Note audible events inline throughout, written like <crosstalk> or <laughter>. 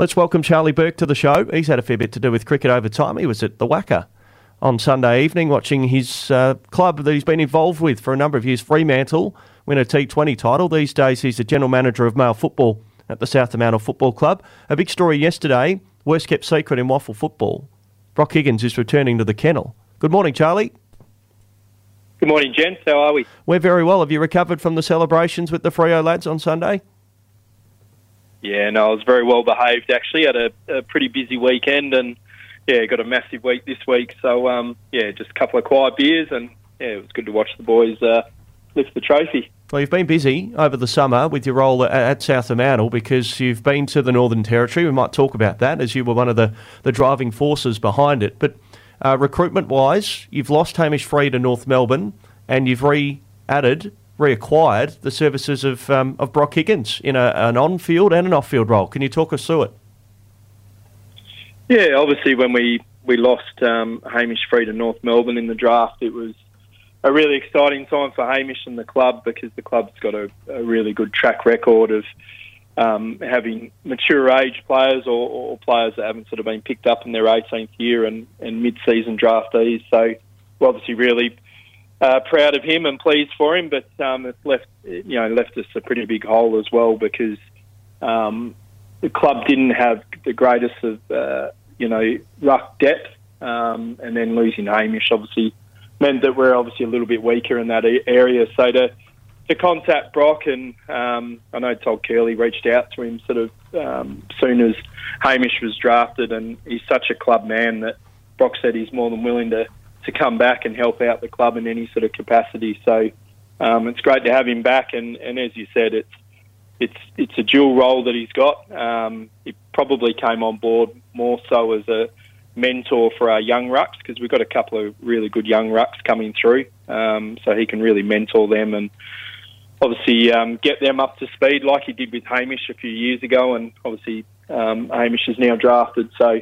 Let's welcome Charlie Burke to the show. He's had a fair bit to do with cricket over time. He was at the WACA on Sunday evening watching his uh, club that he's been involved with for a number of years, Fremantle, win a T20 title. These days, he's the general manager of male football at the South Fremantle Football Club. A big story yesterday, worst kept secret in WAFL football. Brock Higgins is returning to the kennel. Good morning, Charlie. Good morning, gents. How are we? We're very well. Have you recovered from the celebrations with the Freo lads on Sunday? Yeah, no, I was very well behaved actually. Had a, a pretty busy weekend and yeah, got a massive week this week. So um, yeah, just a couple of quiet beers and yeah, it was good to watch the boys uh, lift the trophy. Well, you've been busy over the summer with your role at, South Fremantle because you've been to the Northern Territory. We might talk about that as you were one of the, the driving forces behind it. But uh, recruitment wise, you've lost Hamish Free to North Melbourne and you've re added reacquired the services of um, of Brock Higgins in a, an on field and an off field role. Can you talk us through it? Yeah, obviously when we we lost um, Hamish Free to North Melbourne in the draft, it was a really exciting time for Hamish and the club because the club's got a, a really good track record of um, having mature age players or, or, players that haven't sort of been picked up in their 18th year and, and mid-season draftees. So we're obviously really uh, proud of him and pleased for him, but um, left you know left us a pretty big hole as well because um, the club didn't have the greatest of uh, you know ruck depth, um, and then losing Hamish obviously meant that we're obviously a little bit weaker in that area. So to to contact Brock and um, I know Todd Curley reached out to him sort of um, soon as Hamish was drafted, and he's such a club man that Brock said he's more than willing to to come back and help out the club in any sort of capacity. So um, it's great to have him back, and, and as you said, it's it's it's a dual role that he's got. Um, he probably came on board more so as a mentor for our young rucks because we've got a couple of really good young rucks coming through, um, so he can really mentor them and obviously um, get them up to speed like he did with Hamish a few years ago, and obviously um, Hamish is now drafted. So,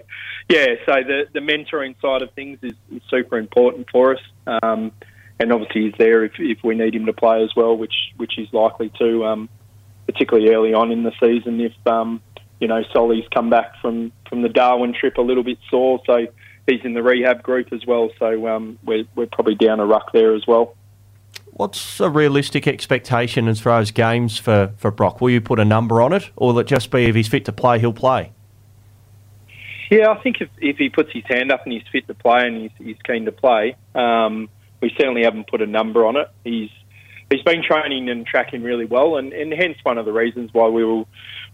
yeah, so the, the mentoring side of things is, is super important for us. Um, and obviously he's there if, if we need him to play as well, which which he's likely to, um, particularly early on in the season if, um, you know, Solly's come back from, from the Darwin trip a little bit sore. So he's in the rehab group as well. So um, we're, we're probably down a ruck there as well. What's a realistic expectation as far as games for, for Brock? Will you put a number on it, or will it just be if he's fit to play, he'll play? Yeah, I think if, if he puts his hand up and he's fit to play and he's, he's keen to play, um, we certainly haven't put a number on it. He's he's been training and tracking really well, and, and hence one of the reasons why we were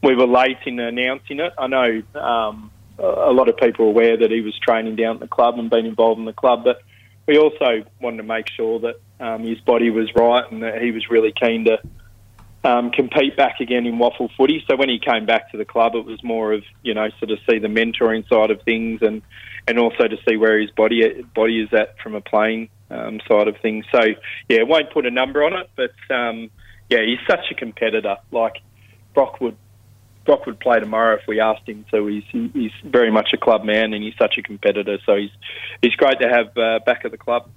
we were late in announcing it. I know um, a lot of people are aware that he was training down at the club and been involved in the club, but we also wanted to make sure that um, his body was right and that he was really keen to um, compete back again in WAFL footy. So when he came back to the club, it was more of you know sort of see the mentoring side of things and and also to see where his body body is at from a playing um, side of things. So yeah, won't put a number on it, but um, yeah, he's such a competitor. Like Brock would Brock would play tomorrow if we asked him to. He's he's very much a club man and he's such a competitor. So he's he's great to have uh, back at the club.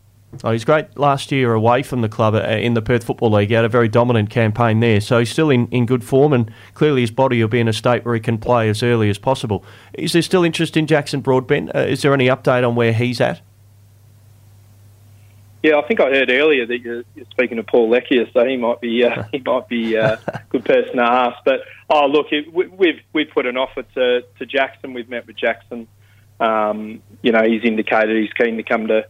Oh, he's great last year away from the club uh, in the Perth Football League. He had a very dominant campaign there. So he's still in, in good form, and clearly his body will be in a state where he can play as early as possible. Is there still interest in Jackson Broadbent? Uh, is there any update on where he's at? Yeah, I think I heard earlier that you're, you're speaking to Paul Leckier, so he might be uh, <laughs> he might be uh, a good person to ask. But oh, look, it, we, we've we've put an offer to, to Jackson. We've met with Jackson. Um, you know, he's indicated he's keen to come to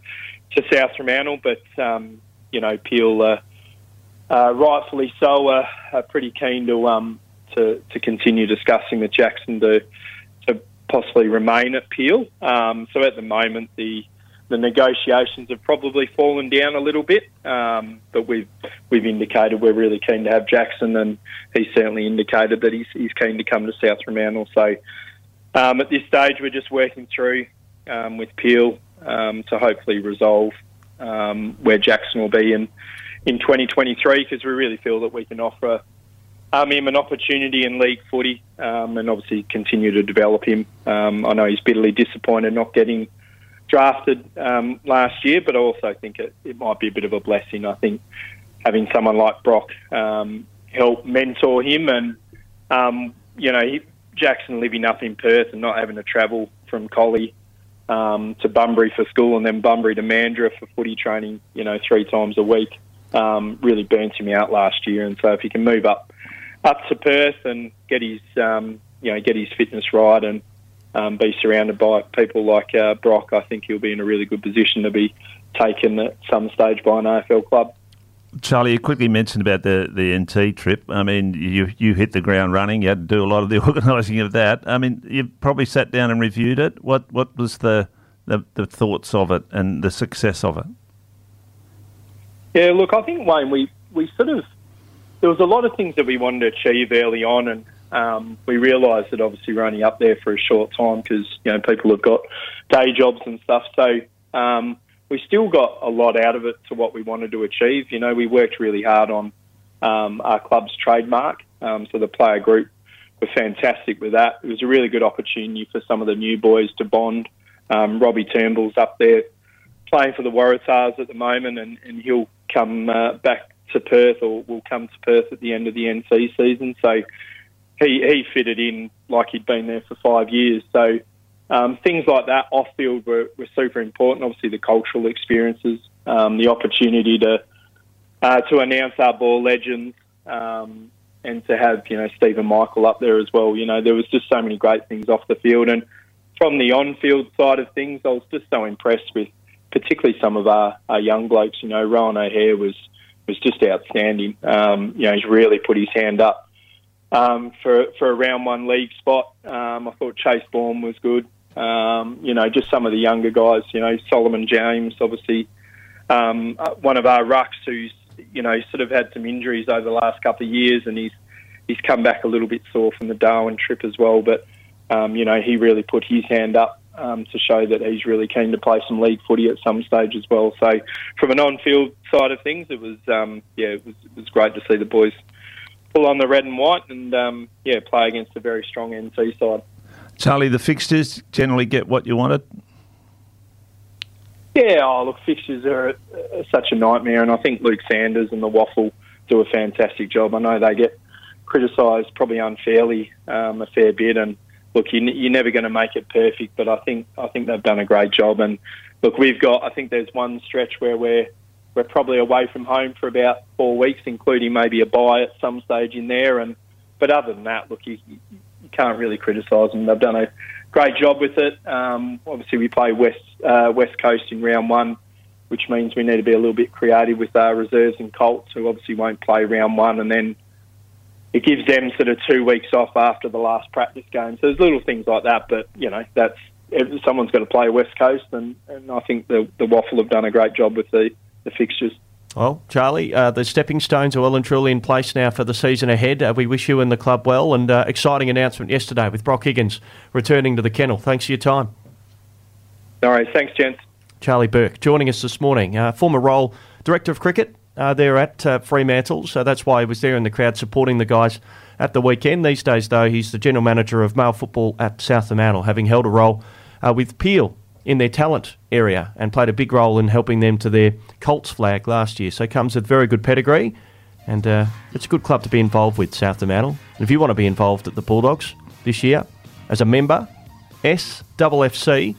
to South Fremantle, but um, you know, Peel, uh, uh, rightfully so, uh, are pretty keen to um, to to continue discussing with Jackson to to possibly remain at Peel. Um, so at the moment, the the negotiations have probably fallen down a little bit, um, but we've we've indicated we're really keen to have Jackson, and he's certainly indicated that he's, he's keen to come to South Fremantle. So um, at this stage, we're just working through um, with Peel um, to hopefully resolve um, where Jackson will be in in 2023 because we really feel that we can offer um, him an opportunity in league footy um, and obviously continue to develop him. Um, I know he's bitterly disappointed not getting drafted um, last year, but I also think it, it, might be a bit of a blessing. I think having someone like Brock help mentor him and you know he, Jackson living up in Perth and not having to travel from Collie um, to Bunbury for school and then Bunbury to Mandurah for footy training, you know, three times a week, um, really burnt him out last year. And so if he can move up up to Perth and get his um, you know get his fitness right and um, be surrounded by people like uh, Brock, I think he'll be in a really good position to be taken at some stage by an AFL club. Charlie, you quickly mentioned about the, the NT trip. I mean, you you hit the ground running. You had to do a lot of the <laughs> organising of that. I mean, you probably sat down and reviewed it. What what was the, the, the thoughts of it and the success of it? Yeah, look, I think Wayne, we we sort of there was a lot of things that we wanted to achieve early on, and um, we realised that obviously we're only up there for a short time because you know people have got day jobs and stuff. So um, we still got a lot out of it to what we wanted to achieve. You know, we worked really hard on um, our club's trademark, um, so the player group were fantastic with that. It was a really good opportunity for some of the new boys to bond. Um, Robbie Turnbull's up there playing for the Waratahs at the moment, and, and he'll come uh, back to Perth or will come to Perth at the end of the NC season. So he he fitted in like he'd been there for five years. So um, things like that off field were, were super important. Obviously, the cultural experiences, um, the opportunity to uh, to announce our ball legends, um, and to have you know Stephen Michael up there as well. You know, there was just so many great things off the field, and from the on field side of things, I was just so impressed with particularly some of our, our young blokes. You know, Rowan O'Hare was was just outstanding. Um, you know, he's really put his hand up um, for for a round one league spot. Um, I thought Chase Baum was good. Um, you know, just some of the younger guys. You know, Solomon James, obviously, um, uh, one of our rucks who's you know sort of had some injuries over the last couple of years, and he's he's come back a little bit sore from the Darwin trip as well. But um, you know, he really put his hand up um, to show that he's really keen to play some league footy at some stage as well. So, from an on-field side of things, it was um, yeah, it was, it was great to see the boys pull on the red and white and um, yeah, play against a very strong NT side. Charlie, the fixtures generally get what you wanted. Yeah, oh look, fixtures are, are such a nightmare, and I think Luke Sanders and the WAFL do a fantastic job. I know they get criticised probably unfairly um, a fair bit, and look, you, you're never going to make it perfect, but I think I think they've done a great job. And look, we've got I think there's one stretch where we're we're probably away from home for about four weeks, including maybe a bye at some stage in there. And but other than that, look, you can't really criticise them. They've done a great job with it. Um, obviously, we play West uh, West Coast in round one, which means we need to be a little bit creative with our reserves and Colts, who obviously won't play round one, and then it gives them sort of two weeks off after the last practice game. So there's little things like that, but you know that's someone's got to play West Coast, and, and I think the the WAFL have done a great job with the the fixtures. Well, Charlie, uh, the stepping stones are well and truly in place now for the season ahead. Uh, we wish you and the club well, and uh, exciting announcement yesterday with Brock Higgins returning to the kennel. Thanks for your time. All right, thanks, gents. Charlie Burke joining us this morning, uh, former role director of cricket uh, there at uh, Fremantle, so that's why he was there in the crowd supporting the guys at the weekend. These days, though, he's the general manager of male football at South Fremantle, having held a role uh, with Peel in their talent area and played a big role in helping them to their Colts flag last year. So comes with very good pedigree, and uh, it's a good club to be involved with, South Fremantle. And if you want to be involved at the Bulldogs this year as a member, sffc.com.au.